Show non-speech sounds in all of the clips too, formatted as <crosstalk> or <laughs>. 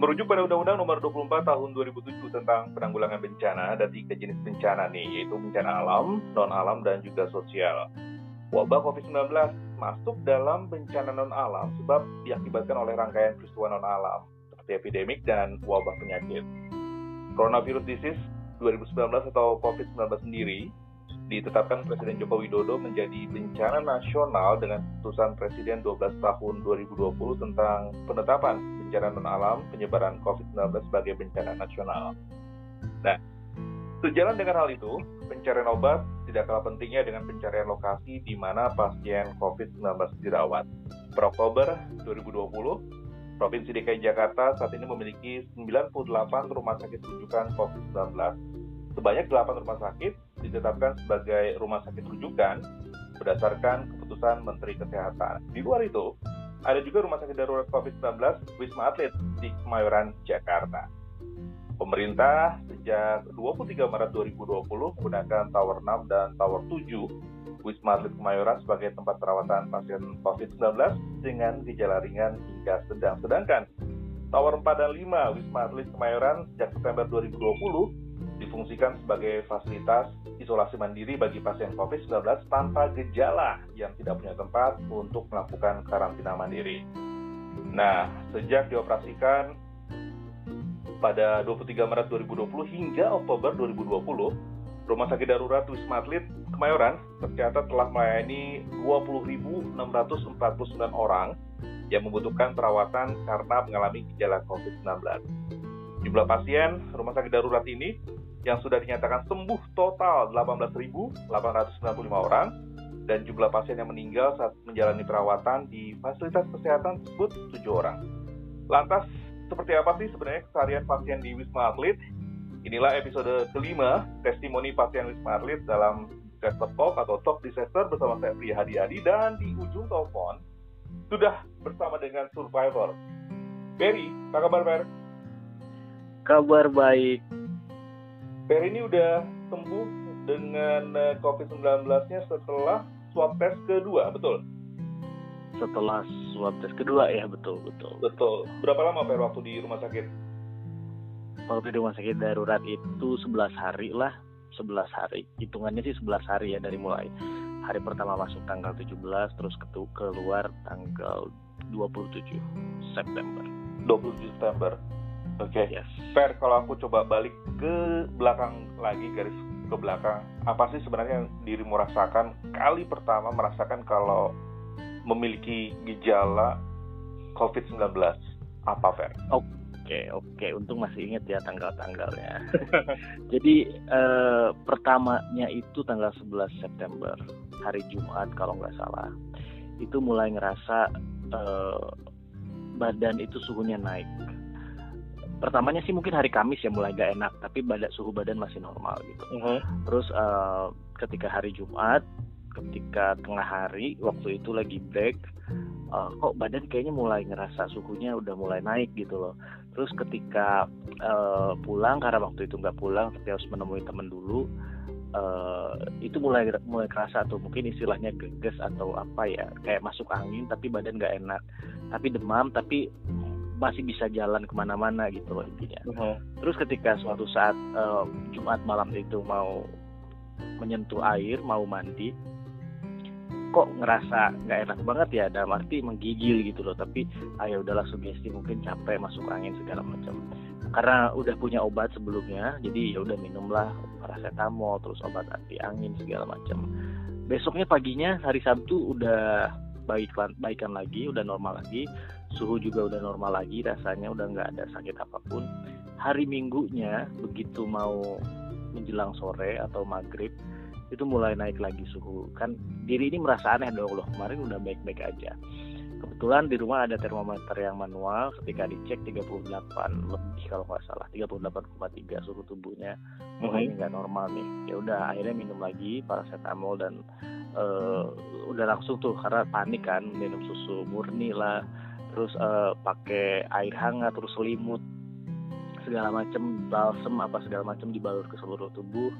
Merujuk pada Undang-Undang Nomor 24 Tahun 2007 tentang penanggulangan bencana, ada tiga jenis bencana nih, yaitu bencana alam, non-alam, dan juga sosial. Wabah COVID-19 masuk dalam bencana non-alam sebab diakibatkan oleh rangkaian peristiwa non-alam, seperti epidemik dan wabah penyakit. Coronavirus disease 2019 atau COVID-19 sendiri ditetapkan Presiden Joko Widodo menjadi bencana nasional dengan keputusan Presiden 12 tahun 2020 tentang penetapan bencana non-alam penyebaran COVID-19 sebagai bencana nasional. Nah, sejalan dengan hal itu, pencarian obat tidak kalah pentingnya dengan pencarian lokasi di mana pasien COVID-19 dirawat. Per Oktober 2020, Provinsi DKI Jakarta saat ini memiliki 98 rumah sakit rujukan COVID-19. Sebanyak 8 rumah sakit ditetapkan sebagai rumah sakit rujukan berdasarkan keputusan Menteri Kesehatan. Di luar itu, ada juga rumah sakit darurat COVID-19 Wisma Atlet di Kemayoran, Jakarta. Pemerintah sejak 23 Maret 2020 menggunakan Tower 6 dan Tower 7 Wisma Atlet Kemayoran sebagai tempat perawatan pasien COVID-19 dengan gejala ringan hingga sedang. Sedangkan Tower 4 dan 5 Wisma Atlet Kemayoran sejak September 2020 difungsikan sebagai fasilitas isolasi mandiri bagi pasien COVID-19 tanpa gejala yang tidak punya tempat untuk melakukan karantina mandiri. Nah, sejak dioperasikan pada 23 Maret 2020 hingga Oktober 2020, Rumah Sakit Darurat Wisma Atlet Kemayoran tercatat telah melayani 20.649 orang yang membutuhkan perawatan karena mengalami gejala COVID-19. Jumlah pasien rumah sakit darurat ini yang sudah dinyatakan sembuh total 18.895 orang dan jumlah pasien yang meninggal saat menjalani perawatan di fasilitas kesehatan tersebut 7 orang. Lantas, seperti apa sih sebenarnya keseharian pasien di Wisma Atlet? Inilah episode kelima testimoni pasien Wisma Atlet dalam Disaster Talk atau Talk Disaster bersama saya Priya Hadi Adi dan di ujung telepon sudah bersama dengan survivor. Berry, apa kabar Ber? Kabar baik, Per ini udah sembuh dengan eh, COVID-19-nya setelah swab test kedua, betul? Setelah swab test kedua ya, betul, betul. Betul. Berapa lama Per waktu di rumah sakit? Waktu di rumah sakit darurat itu 11 hari lah, 11 hari. Hitungannya sih 11 hari ya dari mulai hari pertama masuk tanggal 17 terus keluar tanggal 27 September. 27 September. Oke. Okay. Yes. Fair kalau aku coba balik ke belakang lagi garis ke belakang, apa sih sebenarnya yang dirimu rasakan kali pertama merasakan kalau memiliki gejala COVID-19? Apa, Fer? Oke, okay, oke. Okay. Untung masih ingat ya tanggal-tanggalnya. <laughs> Jadi eh, pertamanya itu tanggal 11 September, hari Jumat kalau nggak salah. Itu mulai ngerasa eh, badan itu suhunya naik pertamanya sih mungkin hari Kamis ya mulai gak enak tapi badan suhu badan masih normal gitu. Uh -huh. terus uh, ketika hari Jumat ketika tengah hari waktu itu lagi break uh, kok badan kayaknya mulai ngerasa suhunya udah mulai naik gitu loh. Terus ketika uh, pulang karena waktu itu nggak pulang tapi harus menemui temen dulu uh, itu mulai mulai kerasa tuh. Mungkin istilahnya geges atau apa ya kayak masuk angin tapi badan nggak enak. Tapi demam tapi masih bisa jalan ke mana-mana gitu loh intinya. Uh-huh. Terus ketika suatu saat uh, Jumat malam itu mau menyentuh air, mau mandi, kok ngerasa nggak enak banget ya dalam arti menggigil gitu loh. Tapi ayo ah, ya udahlah sugesti mungkin capek masuk angin segala macam. Karena udah punya obat sebelumnya, jadi ya udah minumlah paracetamol, terus obat anti angin segala macam. Besoknya paginya hari Sabtu udah baik baikan lagi, udah normal lagi suhu juga udah normal lagi rasanya udah nggak ada sakit apa pun. Hari minggunya begitu mau menjelang sore atau maghrib itu mulai naik lagi suhu. Kan diri ini merasa aneh dong loh kemarin udah baik-baik aja. Kebetulan di rumah ada termometer yang manual ketika dicek 38 lebih kalau nggak salah 38,3 suhu tubuhnya. Mulai mm -hmm. nggak normal nih. Ya udah akhirnya minum lagi paracetamol dan uh, udah langsung tuh karena panik kan minum susu murni lah terus uh, pakai air hangat terus selimut. Segala macam balsem apa segala macam dibalur ke seluruh tubuh.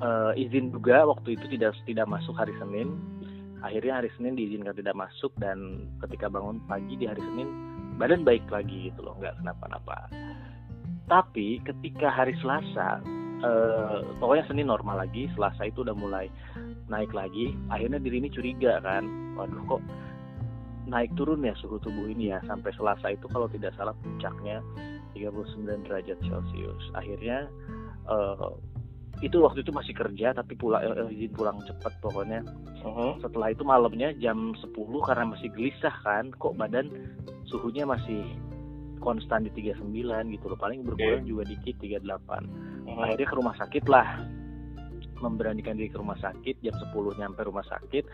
Uh, izin juga waktu itu tidak tidak masuk hari Senin. Akhirnya hari Senin diizinkan tidak masuk dan ketika bangun pagi di hari Senin badan baik lagi gitu loh nggak kenapa-napa. Tapi ketika hari Selasa eh, pokoknya Senin normal lagi Selasa itu udah mulai naik lagi akhirnya diri ini curiga kan waduh kok naik turun ya suhu tubuh ini ya sampai Selasa itu kalau tidak salah puncaknya 39 derajat Celcius akhirnya eh, itu waktu itu masih kerja tapi pulang eh, izin pulang cepet pokoknya uh-huh. setelah itu malamnya jam 10 karena masih gelisah kan kok badan suhunya masih konstan di 39 gitu loh paling berkurang okay. juga dikit 38 uh-huh. akhirnya ke rumah sakit lah memberanikan diri ke rumah sakit jam 10 nyampe rumah sakit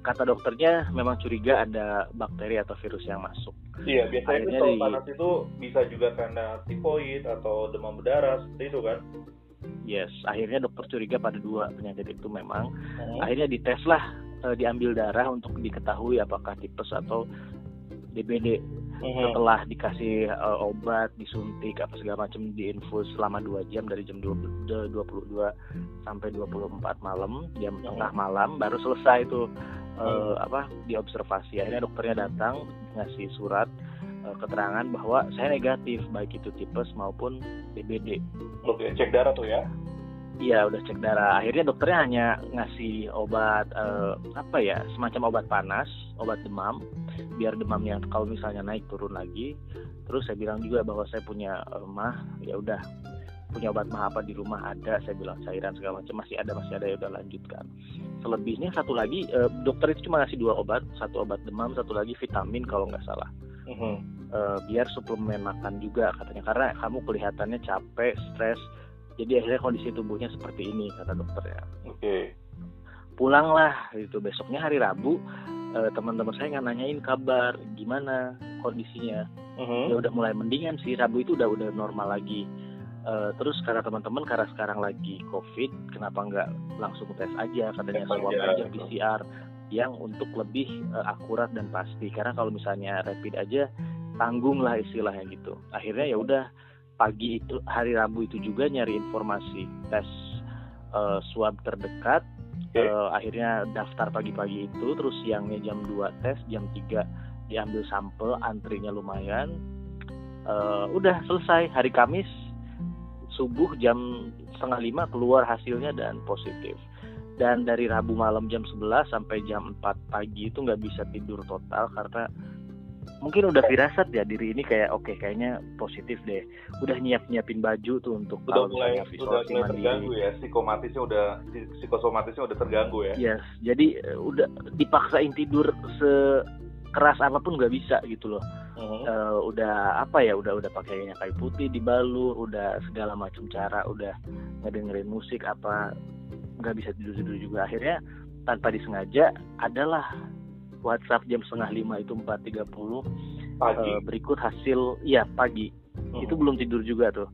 kata dokternya memang curiga ada bakteri atau virus yang masuk. Iya, biasanya itu kalau di... panas itu bisa juga karena tifoid atau demam berdarah seperti itu kan? Yes, akhirnya dokter curiga pada dua penyakit itu memang. Hmm. Akhirnya dites lah, e, diambil darah untuk diketahui apakah tipes atau DBD hmm. setelah dikasih uh, obat disuntik apa segala macam diinfus selama dua jam dari jam 22 sampai 24 malam jam hmm. tengah malam baru selesai itu uh, apa diobservasi akhirnya dokternya datang ngasih surat uh, keterangan bahwa saya negatif baik itu tipes maupun DBD. Oke, cek darah tuh ya? Iya udah cek darah. Akhirnya dokternya hanya ngasih obat uh, apa ya semacam obat panas, obat demam, biar demamnya kalau misalnya naik turun lagi. Terus saya bilang juga bahwa saya punya rumah, ya udah punya obat mah apa di rumah ada. Saya bilang cairan segala macam masih ada masih ada ya udah lanjutkan. Selebihnya satu lagi uh, dokter itu cuma ngasih dua obat, satu obat demam, satu lagi vitamin kalau nggak salah. Uh, biar suplemen makan juga katanya karena kamu kelihatannya capek, stres jadi akhirnya kondisi tubuhnya seperti ini kata dokter ya. Oke. Okay. pulanglah itu besoknya hari Rabu eh, teman-teman saya nggak nanyain kabar gimana kondisinya. Uh-huh. ya udah mulai mendingan sih Rabu itu udah udah normal lagi. Uh, terus karena teman-teman karena sekarang lagi COVID kenapa nggak langsung tes aja? Katanya swab aja PCR yang untuk lebih uh, akurat dan pasti. Karena kalau misalnya rapid aja tanggung lah istilahnya gitu. Akhirnya ya udah pagi itu hari Rabu itu juga nyari informasi tes uh, swab terdekat. Okay. uh, eh, akhirnya daftar pagi-pagi itu terus siangnya jam 2 tes jam 3 diambil sampel antrinya lumayan. Uh, udah selesai hari Kamis subuh jam setengah lima keluar hasilnya dan positif. Dan dari Rabu malam jam 11 sampai jam 4 pagi itu nggak bisa tidur total karena mungkin udah firasat ya diri ini kayak oke okay, kayaknya positif deh. Udah nyiap nyiapin baju tuh untuk udah mulai udah mulai terganggu ya psikomatisnya udah psikosomatisnya udah terganggu ya. Yes jadi uh, udah dipaksain tidur sekeras apa pun nggak bisa gitu loh. Uh-huh. uh, udah apa ya udah udah pakainya kayu putih dibalur udah segala macam cara udah ngedengerin musik apa nggak bisa tidur tidur juga. Akhirnya tanpa disengaja adalah WhatsApp jam setengah lima itu 4.30 pagi. Uh, berikut hasil ya pagi hmm. itu belum tidur juga tuh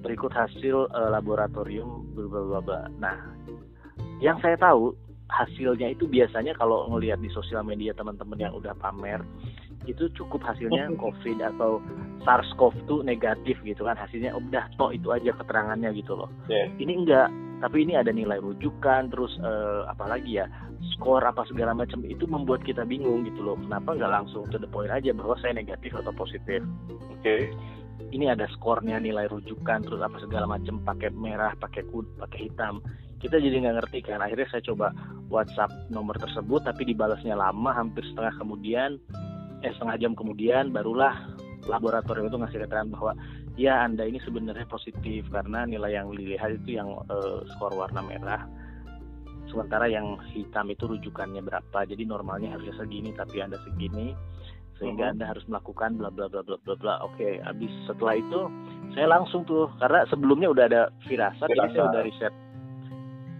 berikut hasil uh, laboratorium bla nah yang saya tahu hasilnya itu biasanya kalau ngelihat di sosial media teman-teman yang udah pamer itu cukup hasilnya COVID atau SARS-CoV-2 negatif gitu kan hasilnya udah toh itu aja keterangannya gitu loh. Yeah. Ini enggak, tapi ini ada nilai rujukan terus uh, apalagi ya skor apa segala macam itu membuat kita bingung gitu loh. Kenapa nggak langsung to the point aja bahwa saya negatif atau positif? Oke. Okay. ini ada skornya nilai rujukan terus apa segala macam pakai merah pakai kud pakai hitam. Kita jadi nggak ngerti kan. Akhirnya saya coba WhatsApp nomor tersebut tapi dibalasnya lama hampir setengah kemudian eh setengah jam kemudian barulah laboratorium itu ngasih keterangan bahwa ya anda ini sebenarnya positif karena nilai yang dilihat itu yang uh, skor warna merah. Sementara yang hitam itu rujukannya berapa. Jadi normalnya harusnya segini tapi anda segini sehingga uh anda harus melakukan bla bla bla bla bla bla. Oke habis setelah itu saya langsung tuh karena sebelumnya udah ada firasat, jadi saya udah riset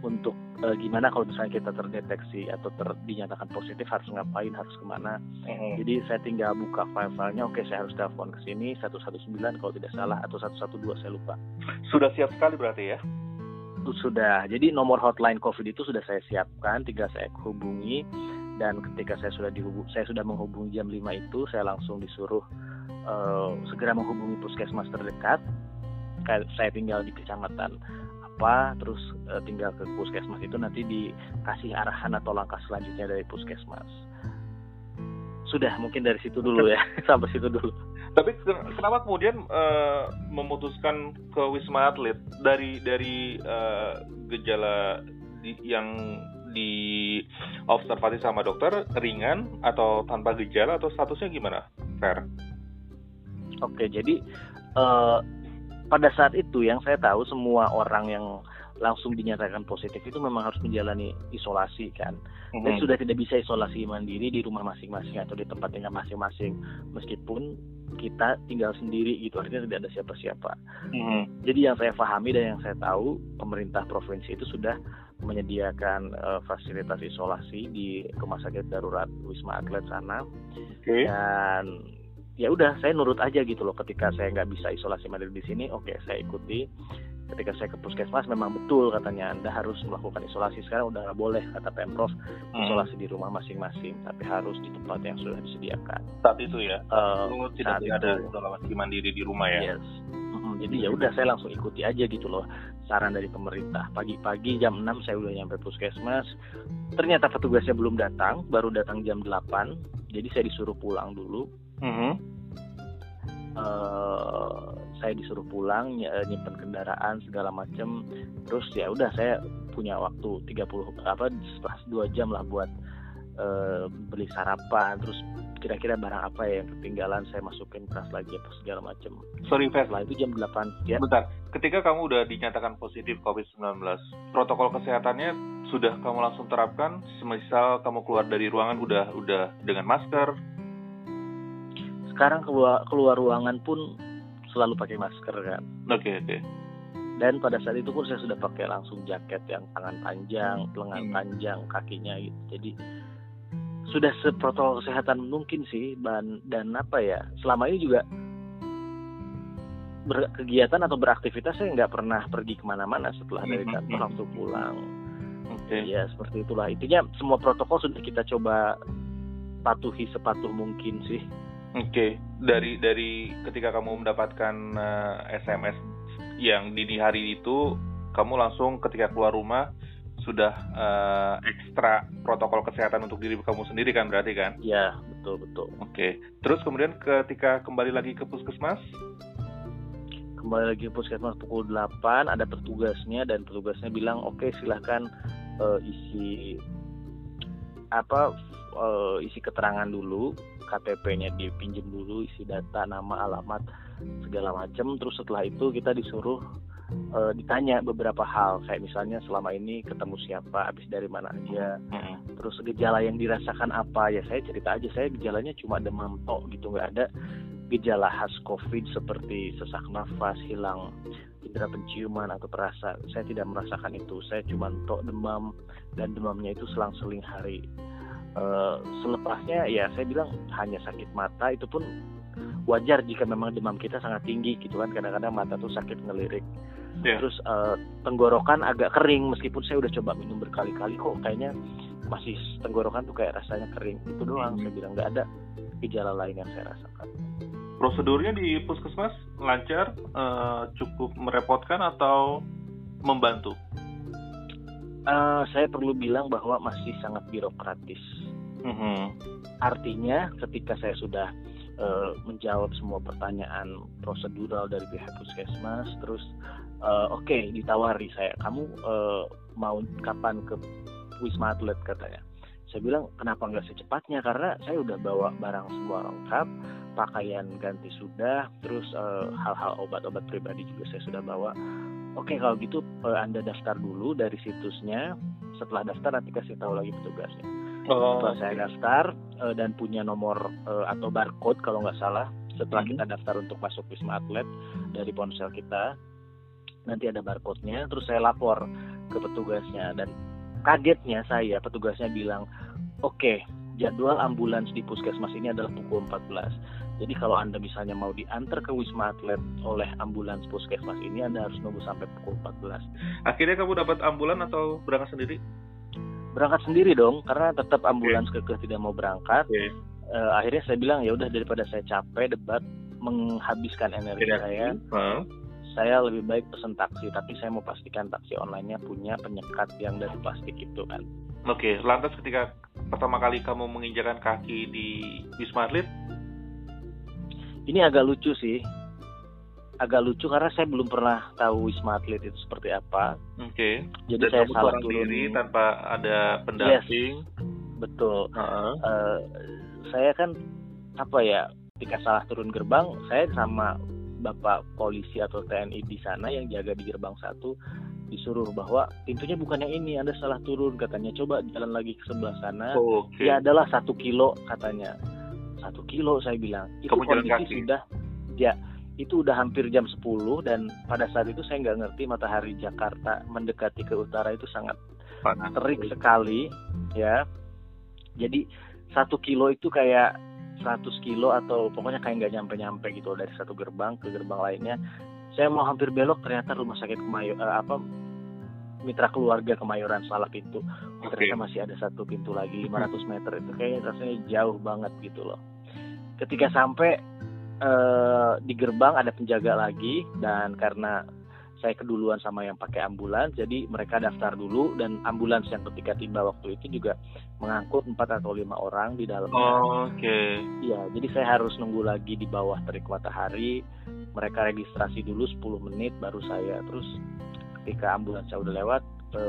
untuk uh, gimana kalau misalnya kita terdeteksi atau ter, dinyatakan positif harus ngapain harus ke mana? Uh jadi saya tinggal buka file-filenya oke saya harus telepon ke sini 119 kalau tidak salah atau 112 saya lupa. Sudah siap sekali berarti ya? Sudah. Jadi nomor hotline COVID itu sudah saya siapkan, tinggal saya hubungi dan ketika saya sudah dihubung, saya sudah menghubungi jam 5 itu, saya langsung disuruh uh, segera menghubungi puskesmas terdekat. Saya tinggal di kecamatan apa, terus uh, tinggal ke puskesmas itu nanti dikasih arahan atau langkah selanjutnya dari puskesmas. Sudah, mungkin dari situ dulu ya, <laughs> sampai situ dulu. Tapi kenapa kemudian uh, memutuskan ke Wisma Atlet dari dari uh, gejala di, yang di observasi sama dokter ringan atau tanpa gejala atau statusnya gimana, Fer? Oke, jadi uh, pada saat itu yang saya tahu semua orang yang langsung dinyatakan positif itu memang harus menjalani isolasi kan mm-hmm. dan sudah tidak bisa isolasi mandiri di rumah masing-masing atau di tempat tinggal masing-masing meskipun kita tinggal sendiri gitu artinya tidak ada siapa-siapa mm-hmm. jadi yang saya pahami dan yang saya tahu pemerintah provinsi itu sudah menyediakan uh, fasilitas isolasi di rumah sakit darurat wisma atlet sana okay. dan ya udah saya nurut aja gitu loh. Ketika saya nggak bisa isolasi mandiri di sini oke okay, saya ikuti. Ketika saya ke puskesmas memang betul katanya anda harus melakukan isolasi. Sekarang udah nggak boleh kata pemprov hmm. isolasi di rumah masing-masing tapi harus di tempat yang sudah disediakan. Saat itu ya? Uh, tidak saat ada isolasi mandiri di rumah ya? Yes. Hmm, jadi ya udah saya langsung ikuti aja gitu loh. Saran dari pemerintah. Pagi-pagi jam 6 saya udah nyampe puskesmas. Ternyata petugasnya belum datang baru datang jam 8 jadi saya disuruh pulang dulu mm -hmm. uh, saya disuruh pulang nyimpen kendaraan segala macam terus ya udah saya punya waktu 30 apa setelah dua jam lah buat uh, beli sarapan. Terus kira-kira barang apa ya yang ketinggalan saya masukin tas lagi apa segala macam sorry Fes setelah itu jam 8 ya. Bentar. Ketika kamu udah dinyatakan positif COVID-19 protokol kesehatannya sudah kamu langsung terapkan? Semisal kamu keluar dari ruangan udah udah dengan masker sekarang keluar keluar ruangan pun selalu pakai masker kan. Oke okay, oke. Okay. Dan pada saat itu pun saya sudah pakai langsung jaket yang tangan panjang, lengan hmm. panjang, kakinya gitu. Jadi sudah seprotokol kesehatan mungkin sih dan dan apa ya selama ini juga berkegiatan atau beraktivitas saya nggak pernah pergi ke mana-mana setelah dari hmm, kantor hmm, pulang. Okay. Ya seperti itulah intinya semua protokol sudah kita coba patuhi sepatuh mungkin sih. Oke, okay. dari dari ketika kamu mendapatkan uh, eh, SMS yang dini hari itu, kamu langsung ketika keluar rumah sudah uh, ekstra protokol kesehatan untuk diri kamu sendiri kan berarti kan? Iya, betul betul. Oke, okay. terus kemudian ketika kembali lagi ke puskesmas? Kembali lagi ke puskesmas pukul 8 ada petugasnya dan petugasnya bilang oke okay, silahkan uh, isi apa uh, isi keterangan dulu KTP-nya dipinjam dulu isi data nama alamat segala macam terus setelah itu kita disuruh uh, ditanya beberapa hal. Kayak misalnya selama ini ketemu siapa habis dari mana aja. Hmm. terus gejala yang dirasakan apa? Ya saya cerita aja. Saya gejalanya cuma demam tok gitu nggak ada gejala khas COVID seperti sesak nafas hilang indera penciuman atau perasa saya tidak merasakan itu. Saya cuma tok demam dan demamnya itu selang-seling hari uh, selepasnya ya saya bilang hanya sakit mata itu pun wajar jika memang demam kita sangat tinggi gitu kan. Kadang-kadang mata tuh sakit ngelirik. Yeah. terus uh, tenggorokan agak kering meskipun saya udah coba minum berkali-kali kok kayaknya masih tenggorokan tuh kayak rasanya kering. Itu doang hmm. saya bilang. Nggak ada gejala lain yang saya rasakan. Prosedurnya di puskesmas lancar uh, cukup merepotkan atau membantu uh, saya perlu bilang bahwa masih sangat birokratis Mm-hmm. Artinya ketika saya sudah uh, menjawab semua pertanyaan prosedural dari pihak puskesmas, terus uh, oke okay, ditawari saya, kamu uh, mau kapan ke wisma atlet katanya. Saya bilang kenapa nggak secepatnya karena saya udah bawa barang semua lengkap, pakaian ganti sudah, terus uh, hal-hal obat-obat pribadi juga saya sudah bawa. Oke okay, kalau gitu uh, anda daftar dulu dari situsnya. Setelah daftar nanti kasih tahu lagi petugasnya Oh. Setelah saya daftar uh, dan punya nomor uh, atau barcode kalau nggak salah, setelah hmm. kita daftar untuk masuk Wisma Atlet dari ponsel kita, nanti ada barcode-nya, terus saya lapor ke petugasnya dan kagetnya saya petugasnya bilang, oke okay, jadwal ambulans di puskesmas ini adalah pukul 14. Jadi kalau Anda misalnya mau diantar ke Wisma Atlet oleh ambulans puskesmas ini, Anda harus nunggu sampai pukul 14. Akhirnya kamu dapat ambulan atau berangkat sendiri? berangkat sendiri dong karena tetap ambulans okay. kekeh tidak mau berangkat okay. uh, eh, akhirnya saya bilang ya udah daripada saya capek debat menghabiskan energi Tidak. saya huh? saya lebih baik pesen taksi tapi saya mau pastikan taksi online-nya punya penyekat yang dari plastik itu kan oke okay. lantas ketika pertama kali kamu menginjakan kaki di Wisma Atlet ini agak lucu sih agak lucu karena saya belum pernah tahu wisma atlet itu seperti apa. Oke. Okay. Jadi Dan saya salah turun diri tanpa ada pendamping. Yes, betul. Uh -huh. uh, saya kan apa ya ketika salah turun gerbang saya sama bapak polisi atau TNI di sana yang jaga di gerbang satu disuruh bahwa pintunya bukan yang ini anda salah turun katanya coba jalan lagi ke sebelah sana okay. ya adalah satu kilo katanya satu kilo saya bilang. Itu Kamu kondisi sudah ya itu udah hampir jam 10 dan pada saat itu saya nggak ngerti matahari Jakarta mendekati ke utara itu sangat Panas. terik sekali ya. Jadi satu kilo itu kayak 100 kilo atau pokoknya kayak nggak nyampe-nyampe gitu dari satu gerbang ke gerbang lainnya. Saya mau hampir belok ternyata rumah sakit Kemayoran uh, apa mitra keluarga Kemayoran salah pintu okay. ternyata masih ada satu pintu lagi 500 meter. Itu kayaknya rasanya jauh banget gitu loh ketika sampai uh, di gerbang ada penjaga lagi dan karena saya keduluan sama yang pakai ambulans jadi mereka daftar dulu dan ambulans yang ketika tiba waktu itu juga mengangkut empat atau lima orang di dalamnya. Oh, Oke. Okay. Iya, jadi saya harus nunggu lagi di bawah terik matahari. Mereka registrasi dulu 10 menit baru saya. Terus ketika ambulans saya udah lewat,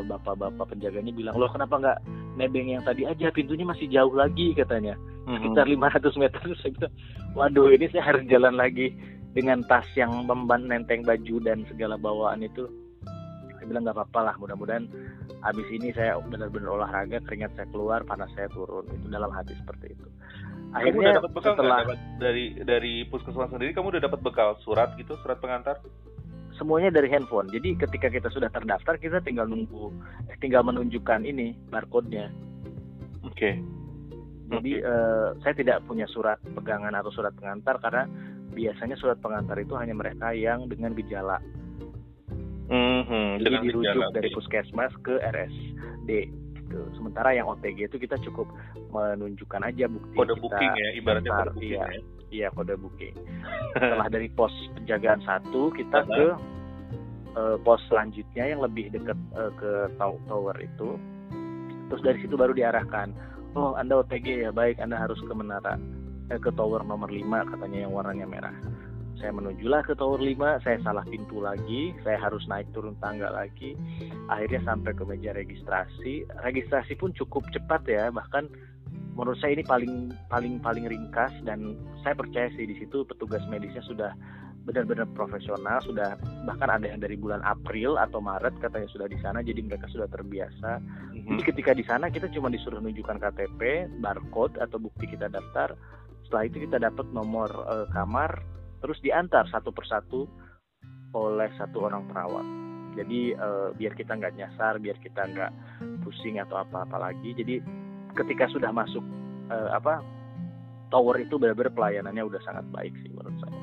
bapak-bapak penjaganya bilang, "Loh, kenapa nggak nebeng yang tadi aja? Pintunya masih jauh lagi," katanya. Mm-hmm. Sekitar 500 meter. <laughs> Saya bilang, "Waduh, ini saya harus jalan lagi dengan tas yang memban nenteng baju dan segala bawaan itu saya bilang nggak apa-apa lah mudah-mudahan habis ini saya benar-benar olahraga keringat saya keluar panas saya turun itu dalam hati seperti itu akhirnya kamu udah dapat bekal setelah dapat dari dari puskesmas sendiri kamu udah dapat bekal surat gitu surat pengantar semuanya dari handphone jadi ketika kita sudah terdaftar kita tinggal nunggu eh, tinggal menunjukkan ini barcode-nya oke okay. jadi okay. Uh, saya tidak punya surat pegangan atau surat pengantar karena biasanya surat pengantar itu hanya mereka yang dengan gejala. Mm-hmm, Jadi dirujuk gejala, dari puskesmas ke RSD. Gitu. Sementara yang OTG itu kita cukup menunjukkan aja bukti kode kita booking ya, ibaratnya kode booking iya, ya. Iya kode booking. <laughs> Setelah dari pos penjagaan satu kita ke uh, pos selanjutnya yang lebih dekat uh, ke tower itu. Terus dari situ baru diarahkan. Oh, Anda OTG ya, baik Anda harus ke menara eh, ke tower nomor 5 katanya yang warnanya merah saya menujulah ke tower 5 saya salah pintu lagi saya harus naik turun tangga lagi. Akhirnya sampai ke meja registrasi. Registrasi pun cukup cepat ya bahkan menurut saya ini paling paling paling ringkas. Dan saya percaya sih di situ petugas medisnya sudah benar-benar profesional sudah bahkan ada yang dari bulan April atau Maret katanya sudah di sana jadi mereka sudah terbiasa. Mm-hmm. jadi ketika di sana kita cuma disuruh menunjukkan KTP barcode atau bukti kita daftar. Setelah itu kita dapat nomor uh, kamar terus diantar satu persatu oleh satu orang perawat. Jadi uh, biar kita nggak nyasar biar kita nggak pusing atau apa-apa lagi. Jadi ketika sudah masuk uh, apa tower itu benar-benar pelayanannya udah sangat baik sih menurut saya.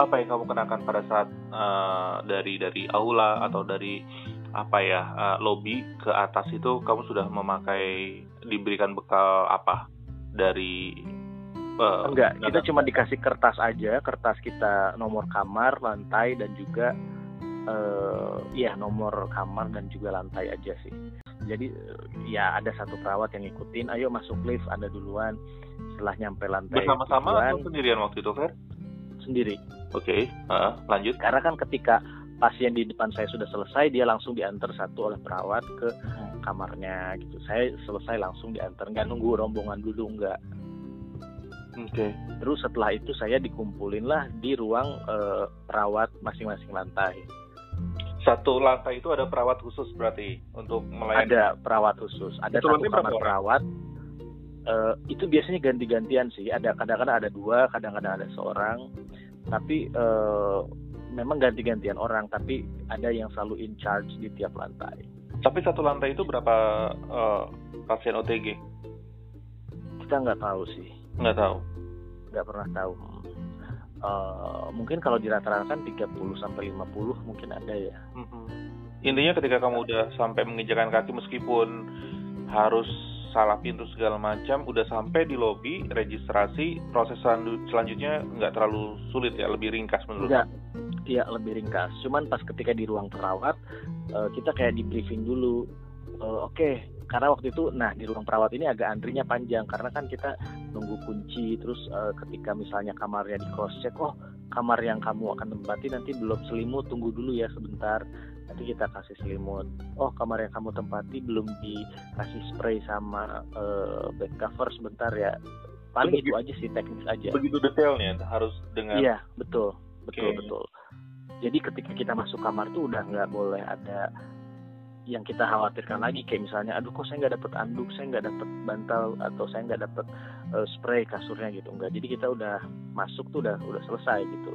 Apa yang kamu kenakan pada saat uh, dari dari aula atau dari apa ya uh, lobby ke atas itu kamu sudah memakai diberikan bekal apa? Dari Uh, enggak, kita cuma dikasih kertas aja, kertas kita nomor kamar, lantai dan juga uh, ya nomor kamar dan juga lantai aja sih. Jadi ya ada satu perawat yang ngikutin, ayo masuk lift, Anda duluan. Setelah nyampe lantai bersama-sama atau sendirian waktu itu, Fer? Sendiri. Oke, okay. uh, lanjut. Karena kan ketika pasien di depan saya sudah selesai, dia langsung diantar satu oleh perawat ke hmm. kamarnya gitu. Saya selesai langsung diantar, nggak nunggu rombongan dulu, nggak Oke. Okay. Terus setelah itu saya dikumpulin lah di ruang uh, perawat masing-masing lantai. Satu lantai itu ada perawat khusus berarti untuk melayani. Ada perawat khusus. Ada itu satu kamar perawat. Uh, itu biasanya ganti-gantian sih. Ada kadang-kadang ada dua, kadang-kadang ada seorang. Tapi uh, memang ganti-gantian orang. Tapi ada yang selalu in charge di tiap lantai. Tapi satu lantai itu berapa uh, pasien OTG? Kita nggak tahu sih Nggak tahu. Nggak pernah tahu. Uh, mungkin kalau dirata-ratakan 30 sampai 50 mungkin ada ya. Mm-hmm. Intinya ketika kamu udah sampai menginjakan kaki meskipun harus salah pintu segala macam, udah sampai di lobi registrasi, proses selanjutnya nggak terlalu sulit ya, lebih ringkas menurut Enggak. Iya lebih ringkas. Cuman pas ketika di ruang perawat uh, kita kayak di briefing dulu. Uh, Oke, okay, karena waktu itu nah di ruang perawat ini agak antrinya panjang. Karena kan kita nunggu kunci terus uh, ketika misalnya kamarnya di cross check oh kamar yang kamu akan tempati nanti belum selimut tunggu dulu ya sebentar. Nanti kita kasih selimut. Oh kamar yang kamu tempati belum dikasih spray sama uh, bed cover sebentar ya. Paling begitu, itu aja sih teknis aja. begitu detailnya harus dengan iya betul. Betul okay. betul. Jadi ketika kita masuk kamar tuh udah nggak boleh ada yang kita khawatirkan lagi. Kayak misalnya aduh kok saya nggak dapet anduk saya nggak dapet bantal atau saya nggak dapet uh, spray kasurnya gitu. Enggak jadi kita udah masuk tuh udah udah selesai gitu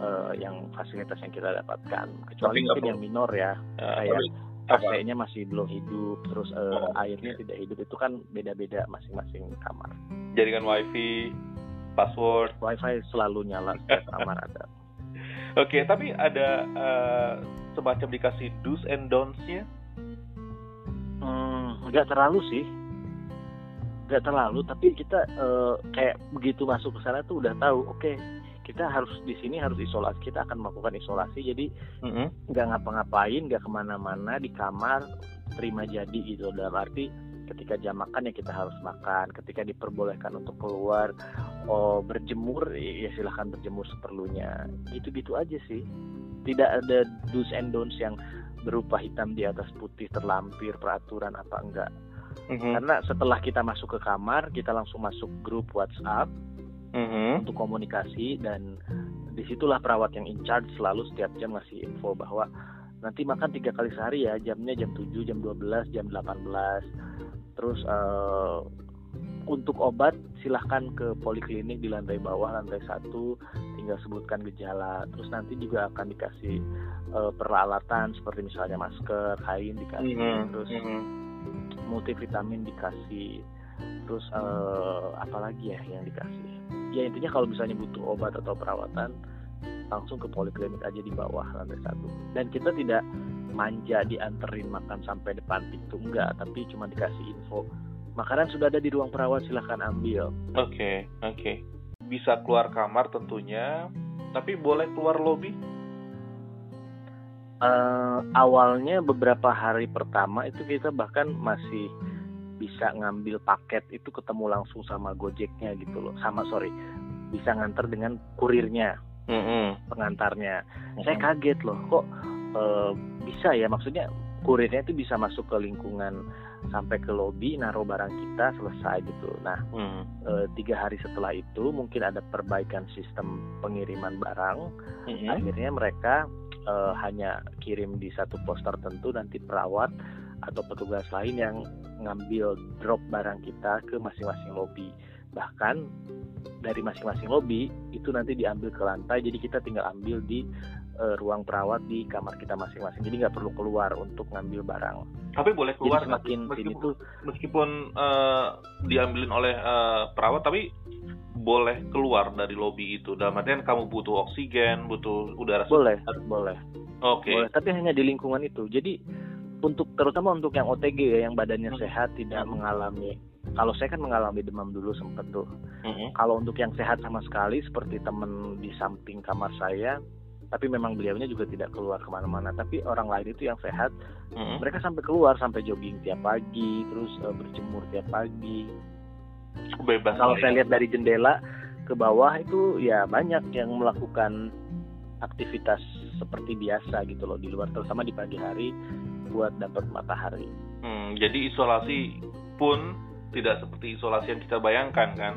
uh, yang fasilitas yang kita dapatkan. Kecuali mungkin yang minor ya uh, kayak AC-nya masih belum hidup terus uh, oh. airnya tidak hidup itu kan beda-beda masing-masing kamar. Jaringan wifi password. Wifi selalu nyala setiap kamar ada. <laughs> Oke okay, tapi ada uh, semacam dikasih do's and don'ts-nya? Hmm, nggak terlalu sih. Nggak terlalu, tapi kita uh, kayak begitu masuk ke sana tuh udah tahu, oke, okay, kita harus di sini harus isolasi. Kita akan melakukan isolasi, jadi nggak ngapa-ngapain, nggak ke mana-mana di kamar, terima jadi gitu. Dalam arti ketika jam makan ya kita harus makan. Ketika diperbolehkan untuk keluar oh berjemur ya silahkan berjemur seperlunya. Gitu gitu aja sih. Tidak ada do's and don'ts yang berupa hitam di atas putih terlampir peraturan apa enggak. Mm-hmm. karena setelah kita masuk ke kamar kita langsung masuk grup WhatsApp mm-hmm. untuk komunikasi dan di situlah perawat yang in charge selalu setiap jam ngasih info bahwa nanti makan tiga kali sehari ya jamnya jam 7 jam 12 jam 18 terus uh, untuk obat silahkan ke poliklinik di lantai bawah lantai satu. Tinggal sebutkan gejala. Terus nanti juga akan dikasih uh, peralatan seperti misalnya masker kain dikasih. Mm -hmm. terus mm -hmm. multivitamin dikasih. Terus uh, apa lagi ya yang dikasih? Ya intinya kalau misalnya butuh obat atau perawatan langsung ke poliklinik aja di bawah lantai satu. Dan kita tidak manja dianterin makan sampai depan pintu enggak tapi cuma dikasih info makanan sudah ada di ruang perawat silahkan ambil oke okay, oke okay bisa keluar kamar tentunya, tapi boleh keluar lobi? Uh, awalnya beberapa hari pertama itu kita bahkan masih bisa ngambil paket itu ketemu langsung sama Gojeknya gitu loh, sama sorry bisa nganter dengan kurirnya, mm -hmm. pengantarnya. Mm -hmm. Saya kaget loh, kok uh, bisa ya maksudnya kurirnya itu bisa masuk ke lingkungan sampai ke lobi naruh barang kita selesai gitu. Nah hmm. e, tiga hari setelah itu mungkin ada perbaikan sistem pengiriman barang. Hmm. Akhirnya mereka e, hanya kirim di satu pos tertentu nanti perawat atau petugas lain yang ngambil drop barang kita ke masing-masing lobi. Bahkan dari masing-masing lobi itu nanti diambil ke lantai jadi kita tinggal ambil di uh, ruang perawat di kamar kita masing-masing. Jadi nggak perlu keluar untuk ngambil barang. Tapi boleh keluar Jadi semakin meskipun, itu meskipun uh, diambilin oleh uh, perawat, tapi boleh keluar dari lobi itu. Dalam artian kamu butuh oksigen, butuh udara Boleh, segar. boleh. Oke. Okay. tapi hanya di lingkungan itu. Jadi untuk terutama untuk yang OTG ya, yang badannya hmm. sehat tidak hmm. mengalami kalau saya kan mengalami demam dulu sempat tuh. Mm-hmm. Kalau untuk yang sehat sama sekali seperti temen di samping kamar saya, tapi memang beliaunya juga tidak keluar ke mana-mana tapi orang lain itu yang sehat mm-hmm. mereka sampai keluar sampai jogging tiap pagi terus uh, berjemur tiap pagi bebas kalau saya lihat dari jendela ke bawah itu ya banyak yang melakukan aktivitas seperti biasa gitu loh di luar terutama di pagi hari buat dapat matahari. Hmm, jadi isolasi pun tidak seperti isolasi yang kita bayangkan kan?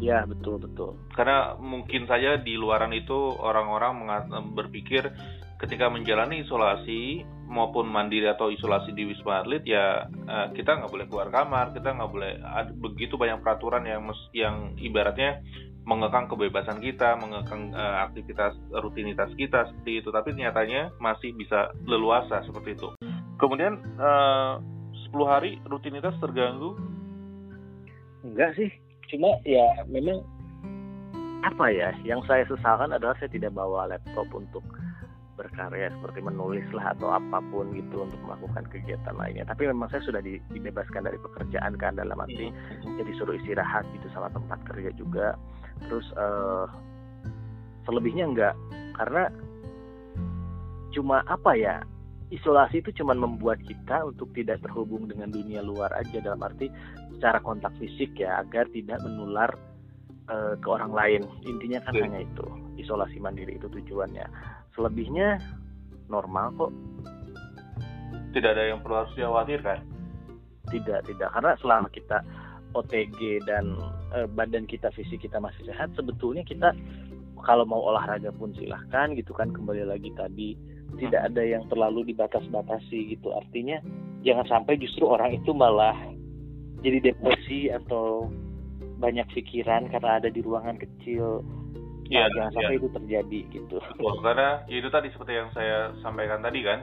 Ya betul betul. Karena mungkin saja di luaran itu orang-orang berpikir ketika menjalani isolasi maupun mandiri atau isolasi di wisma atlet ya eh, kita nggak boleh keluar kamar, kita nggak boleh begitu banyak peraturan yang yang ibaratnya mengekang kebebasan kita, mengekang uh, aktivitas rutinitas kita seperti itu. Tapi nyatanya masih bisa leluasa seperti itu. Kemudian uh, 10 hari rutinitas terganggu? Enggak sih, cuma ya memang apa ya yang saya sesalkan adalah saya tidak bawa laptop untuk berkarya seperti menulis lah atau apa pun gitu untuk melakukan kegiatan lainnya tapi memang saya sudah dibebaskan dari pekerjaan kan dalam arti hmm. jadi suruh istirahat gitu sama tempat kerja juga terus uh, selebihnya enggak karena cuma apa ya isolasi itu cuma membuat kita untuk tidak terhubung dengan dunia luar aja dalam arti secara kontak fisik ya agar tidak menular uh, ke orang lain. Intinya kan hanya itu isolasi mandiri itu tujuannya. Selebihnya normal kok. Tidak ada yang perlu harus dikhawatirkan? Tidak tidak. Karena selama kita OTG dan uh, badan kita fisik kita masih sehat sebetulnya kita kalau mau olahraga pun silahkan gitu kan. Kembali lagi tadi tidak ada yang terlalu dibatas-batasi gitu artinya jangan sampai justru orang itu malah jadi depresi atau banyak pikiran karena ada di ruangan kecil nah, ya, jangan sampai ya. itu terjadi gitu Betul, karena ya itu tadi seperti yang saya sampaikan tadi kan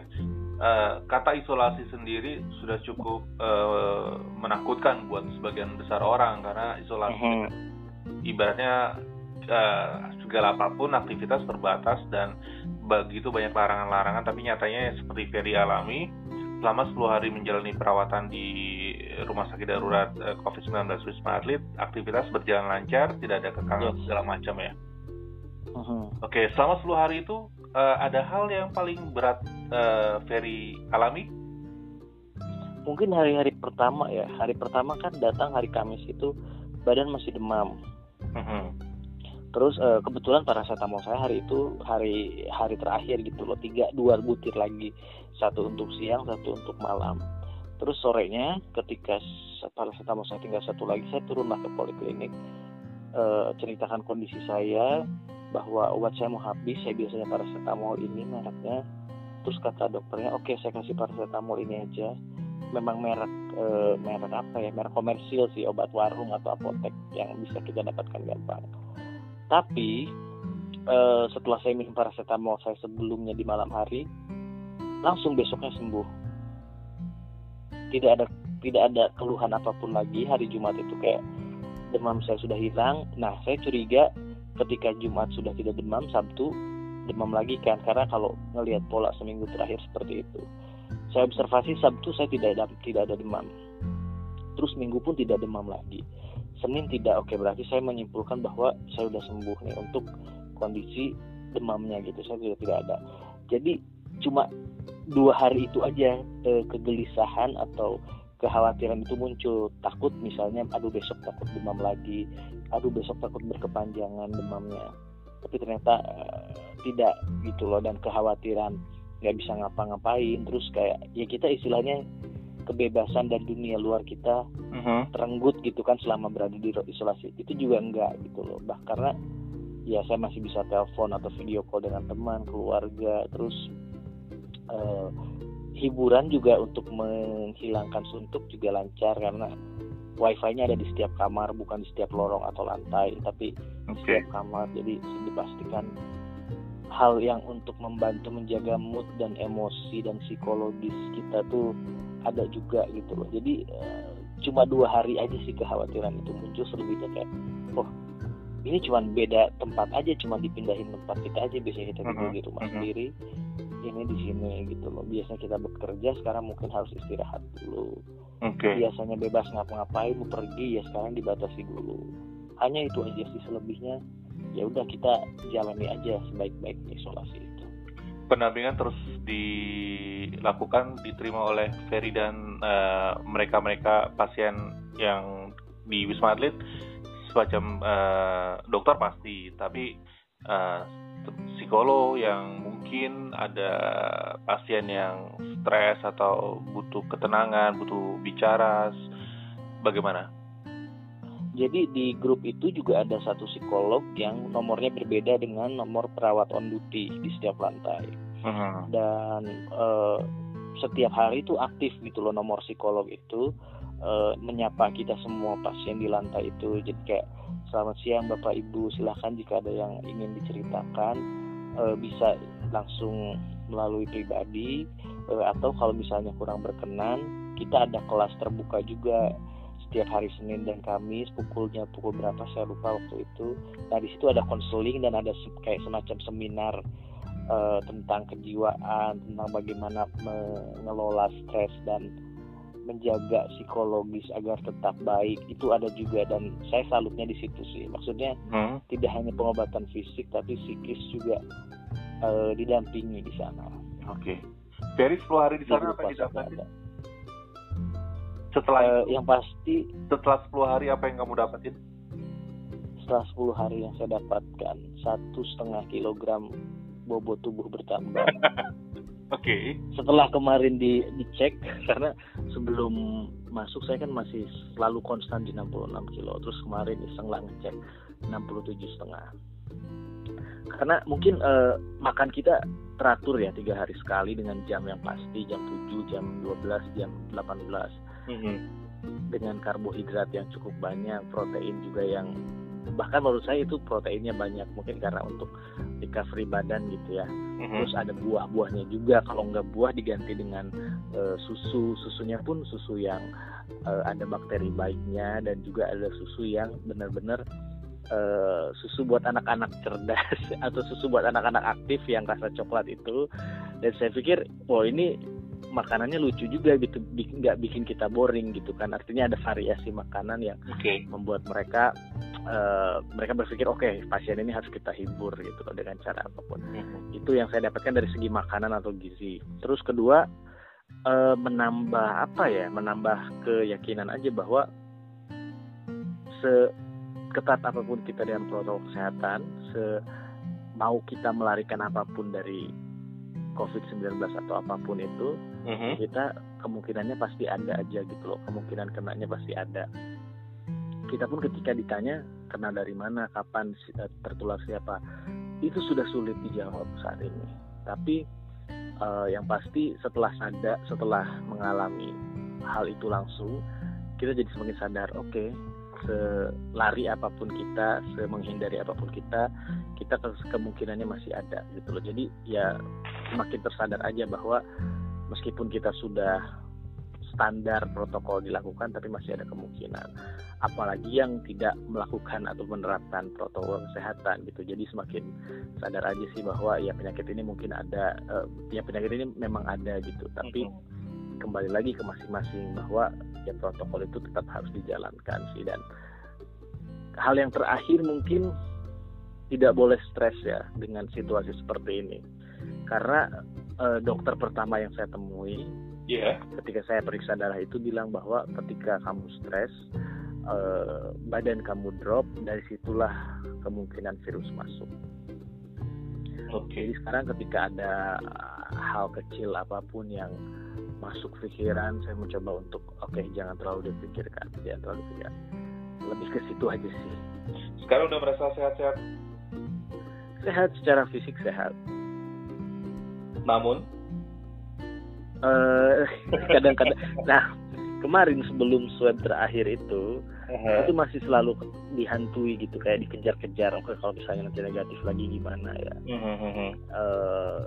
uh, kata isolasi sendiri sudah cukup uh, menakutkan buat sebagian besar orang karena isolasi uh -huh. ibaratnya uh, segala apa pun aktivitas terbatas dan begitu banyak larangan-larangan tapi nyatanya seperti Ferry alami selama 10 hari menjalani perawatan di rumah sakit darurat uh, COVID-19 Wisma Atlet aktivitas berjalan lancar tidak ada kekang yes. segala macam ya. Uh -huh. oke okay, selama 10 hari itu uh, ada hal yang paling berat uh, Ferry alami? Mungkin hari-hari pertama ya. Hari pertama kan datang hari Kamis itu badan masih demam. Uh -huh terus uh, kebetulan paracetamol saya hari itu hari hari terakhir gitu loh tiga dua butir lagi. Satu untuk siang satu untuk malam. Terus sorenya ketika paracetamol saya tinggal satu lagi saya turunlah ke poliklinik. Uh, ceritakan kondisi saya bahwa obat saya mau habis saya biasanya paracetamol ini mereknya. Terus kata dokternya oke okay, saya kasih paracetamol ini aja. Memang merek e, merek apa ya merek komersil sih obat warung atau apotek yang bisa kita dapatkan gampang tapi uh, setelah saya minum paracetamol saya sebelumnya di malam hari langsung besoknya sembuh. Tidak ada tidak ada keluhan apa pun lagi hari Jumat itu kayak demam saya sudah hilang. Nah saya curiga ketika Jumat sudah tidak demam Sabtu demam lagi kan karena kalau ngelihat pola seminggu terakhir seperti itu. Saya observasi Sabtu saya tidak ada tidak ada demam. Terus minggu pun tidak demam lagi Senin tidak oke berarti saya menyimpulkan bahwa saya sudah sembuh nih untuk kondisi demamnya gitu. Saya sudah tidak ada. Jadi cuma dua hari itu aja eh, kegelisahan atau kekhawatiran itu muncul. Takut misalnya aduh besok takut demam lagi aduh besok takut berkepanjangan demamnya. Tapi ternyata eh, tidak gitu loh dan kekhawatiran. Nggak bisa ngapa-ngapain. Terus kayak ya kita istilahnya kebebasan dan dunia luar kita uh-huh. terenggut gitu kan selama berada di isolasi itu juga enggak gitu loh bah karena ya saya masih bisa telepon atau video call dengan teman keluarga terus uh, hiburan juga untuk menghilangkan suntuk juga lancar karena wifi-nya ada di setiap kamar bukan di setiap lorong atau lantai tapi okay. di setiap kamar jadi dipastikan hal yang untuk membantu menjaga mood dan emosi dan psikologis kita tuh ada juga gitu loh. Jadi uh, cuma dua hari aja sih kekhawatiran itu muncul selebihnya kayak oh ini cuma beda tempat aja cuma dipindahin tempat kita aja. Biasanya kita tidur di rumah sendiri ini di sini gitu loh. Biasanya kita bekerja sekarang mungkin harus istirahat dulu. Okay. biasanya bebas ngapa-ngapain mau pergi ya sekarang dibatasi dulu. Hanya itu aja sih selebihnya. Ya udah kita jalani aja sebaik-baiknya isolasi pendampingan terus dilakukan diterima oleh Ferry dan eh, mereka-mereka uh, pasien yang di Wisma Atlet semacam uh, dokter pasti. Tapi uh, psikolog yang mungkin ada pasien yang stres atau butuh ketenangan butuh bicara bagaimana jadi di grup itu juga ada satu psikolog yang nomornya berbeda dengan nomor perawat on duty di setiap lantai. Uh-huh. Dan uh, setiap hari itu aktif gitu loh nomor psikolog itu uh, menyapa kita semua pasien di lantai itu. Jadi kayak selamat siang Bapak Ibu, silahkan jika ada yang ingin diceritakan uh, bisa langsung melalui pribadi uh, atau kalau misalnya kurang berkenan kita ada kelas terbuka juga setiap hari Senin dan Kamis pukulnya pukul berapa saya lupa waktu itu nah di situ ada konseling dan ada kayak semacam seminar uh, tentang kejiwaan tentang bagaimana mengelola stres dan menjaga psikologis agar tetap baik itu ada juga dan saya salutnya di situ sih maksudnya hmm. tidak hanya pengobatan fisik tapi psikis juga uh, didampingi di sana. Oke. Okay. Ferry 10 hari di sana apa yang? Setelah uh, yang pasti setelah 10 hari apa yang kamu dapatin? Setelah 10 hari yang saya dapatkan satu setengah kilogram bobot tubuh bertambah. <laughs> Oke. Okay. Setelah kemarin di dicek karena sebelum masuk saya kan masih selalu konstan di 66 kilo. Terus kemarin iseng lah ngecek 67 setengah. Karena mungkin uh, makan kita teratur ya tiga hari sekali dengan jam yang pasti jam 7, jam 12, jam 18. Mm -hmm. Dengan karbohidrat yang cukup banyak, protein juga yang bahkan menurut saya itu proteinnya banyak mungkin karena untuk recovery badan gitu ya mm-hmm. terus ada buah-buahnya juga kalau nggak buah diganti dengan uh, susu susunya pun susu yang uh, ada bakteri baiknya dan juga ada susu yang benar-benar uh, susu buat anak-anak cerdas <laughs> atau susu buat anak-anak aktif yang rasa coklat itu dan saya pikir wah ini makanannya lucu juga gitu nggak bikin kita boring gitu kan artinya ada variasi makanan yang okay. membuat mereka uh, mereka berpikir oke okay, pasien ini harus kita hibur gitu loh dengan cara apa pun mm-hmm. itu yang saya dapatkan dari segi makanan atau gizi terus kedua uh, menambah apa ya menambah keyakinan aja bahwa se ketat apa pun kita dengan protokol kesehatan se mau kita melarikan apa pun dari COVID-19 atau apa pun itu, mm-hmm. kita kemungkinannya pasti ada aja gitu loh, kemungkinan kenanya pasti ada. Kita pun ketika ditanya kena dari mana, kapan eh, tertular siapa, itu sudah sulit dijawab saat ini. Tapi uh, yang pasti setelah sadar, setelah mengalami hal itu langsung, kita jadi semakin sadar, oke, okay, selari apa pun kita, semenghindari apa pun kita, kita kemungkinannya masih ada gitu loh. Jadi ya semakin tersadar aja bahwa meskipun kita sudah standar protokol dilakukan tapi masih ada kemungkinan. Apalagi yang tidak melakukan atau menerapkan protokol kesehatan gitu. Jadi semakin sadar aja sih bahwa ya penyakit ini mungkin ada uh, ya penyakit ini memang ada gitu. Tapi kembali lagi ke masing-masing bahwa ya protokol itu tetap harus dijalankan sih dan hal yang terakhir mungkin tidak boleh stres ya dengan situasi seperti ini karena uh, dokter pertama yang saya temui yeah. ketika saya periksa darah itu bilang bahwa ketika kamu stres uh, badan kamu drop dari situlah kemungkinan virus masuk. Okay. Jadi sekarang ketika ada hal kecil apa pun yang masuk pikiran, saya mencoba untuk oke okay, jangan terlalu dipikirkan, jangan terlalu dipikirkan. Lebih ke situ aja sih. Sekarang udah merasa sehat-sehat? Sehat secara fisik sehat namun uh, <laughs> kadang-kadang nah kemarin sebelum swab terakhir itu uh-huh. itu masih selalu dihantui gitu kayak dikejar-kejar oke kalau misalnya nanti negatif lagi gimana ya uh-huh. uh,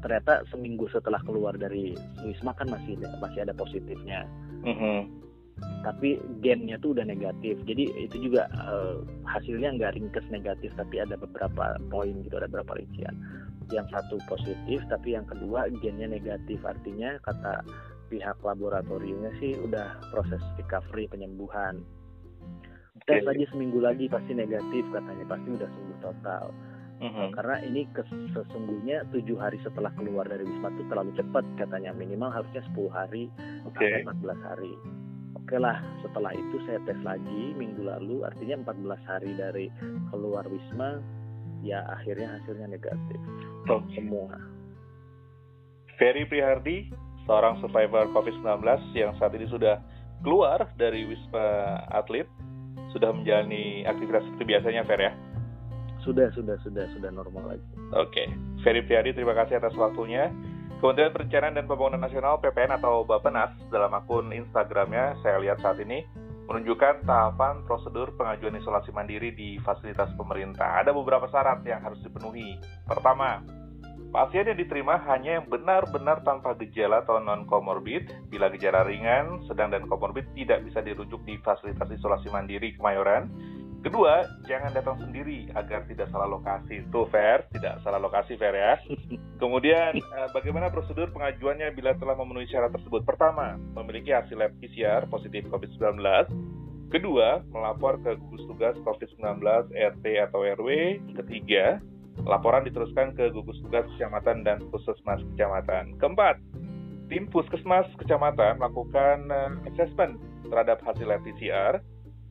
ternyata seminggu setelah keluar dari wisma kan masih masih ada positifnya uh-huh. tapi gennya tuh udah negatif jadi itu juga uh, hasilnya nggak ringkes negatif tapi ada beberapa poin gitu ada beberapa rincian yang satu positif tapi yang kedua gennya negatif artinya kata pihak laboratoriumnya sih udah proses recovery penyembuhan tes aja seminggu lagi pasti negatif katanya pasti udah sembuh total uh-huh. karena ini sesungguhnya tujuh hari setelah keluar dari wisma itu terlalu cepat katanya minimal harusnya 10 hari okay. sampai 14 hari oke lah setelah itu saya tes lagi minggu lalu artinya 14 hari dari keluar wisma ya akhirnya hasilnya negatif oh. semua. Ferry Prihardi, seorang survivor COVID-19 yang saat ini sudah keluar dari Wisma Atlet, sudah menjalani aktivitas seperti biasanya, Fer ya? Sudah, sudah, sudah, sudah normal lagi. Oke, okay. Ferry Prihardi, terima kasih atas waktunya. Kementerian Perencanaan dan Pembangunan Nasional PPN atau Bappenas dalam akun Instagramnya saya lihat saat ini menunjukkan tahapan prosedur pengajuan isolasi mandiri di fasilitas pemerintah. Ada beberapa syarat yang harus dipenuhi. Pertama, pasien yang diterima hanya yang benar-benar tanpa gejala atau non-komorbid. Bila gejala ringan, sedang, dan komorbid tidak bisa dirujuk di fasilitas isolasi mandiri Kemayoran Kedua, jangan datang sendiri agar tidak salah lokasi. Itu fair, tidak salah lokasi fair ya. Kemudian, <laughs> eh, bagaimana prosedur pengajuannya bila telah memenuhi syarat tersebut? Pertama, memiliki hasil lab PCR positif COVID-19. Kedua, melapor ke gugus tugas COVID-19 RT atau RW. Ketiga, Laporan diteruskan ke gugus tugas kecamatan dan puskesmas kecamatan. Keempat, tim puskesmas kecamatan melakukan uh, assessment terhadap hasil lab PCR.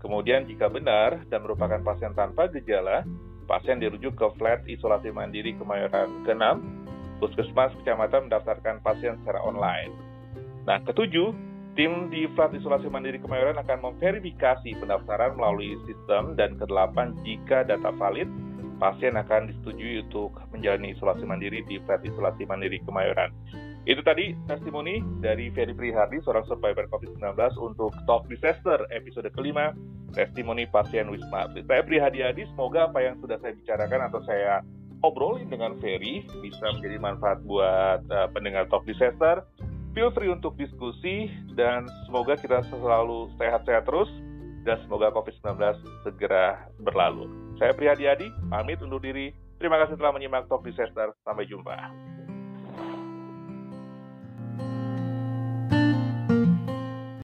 Kemudian jika benar dan merupakan pasien tanpa gejala, pasien dirujuk ke flat isolasi mandiri Kemayoran. Keenam, puskesmas kecamatan mendaftarkan pasien secara online. Nah, ketujuh, tim di flat isolasi mandiri Kemayoran akan memverifikasi pendaftaran melalui sistem dan kedelapan jika data valid, pasien akan disetujui untuk menjalani isolasi mandiri di flat isolasi mandiri Kemayoran. Itu tadi testimoni dari Ferry Prihardi, seorang survivor COVID-19 untuk Talk Disaster episode kelima, testimoni pasien Wisma Atlet. Saya Prihadi Adi, semoga apa yang sudah saya bicarakan atau saya obrolin dengan Ferry bisa menjadi manfaat buat uh, pendengar Talk Disaster. Feel free untuk diskusi dan semoga kita selalu sehat-sehat terus dan semoga COVID-19 segera berlalu. Saya Prihadi Adi, pamit undur diri. Terima kasih telah menyimak Talk Disaster. Sampai jumpa.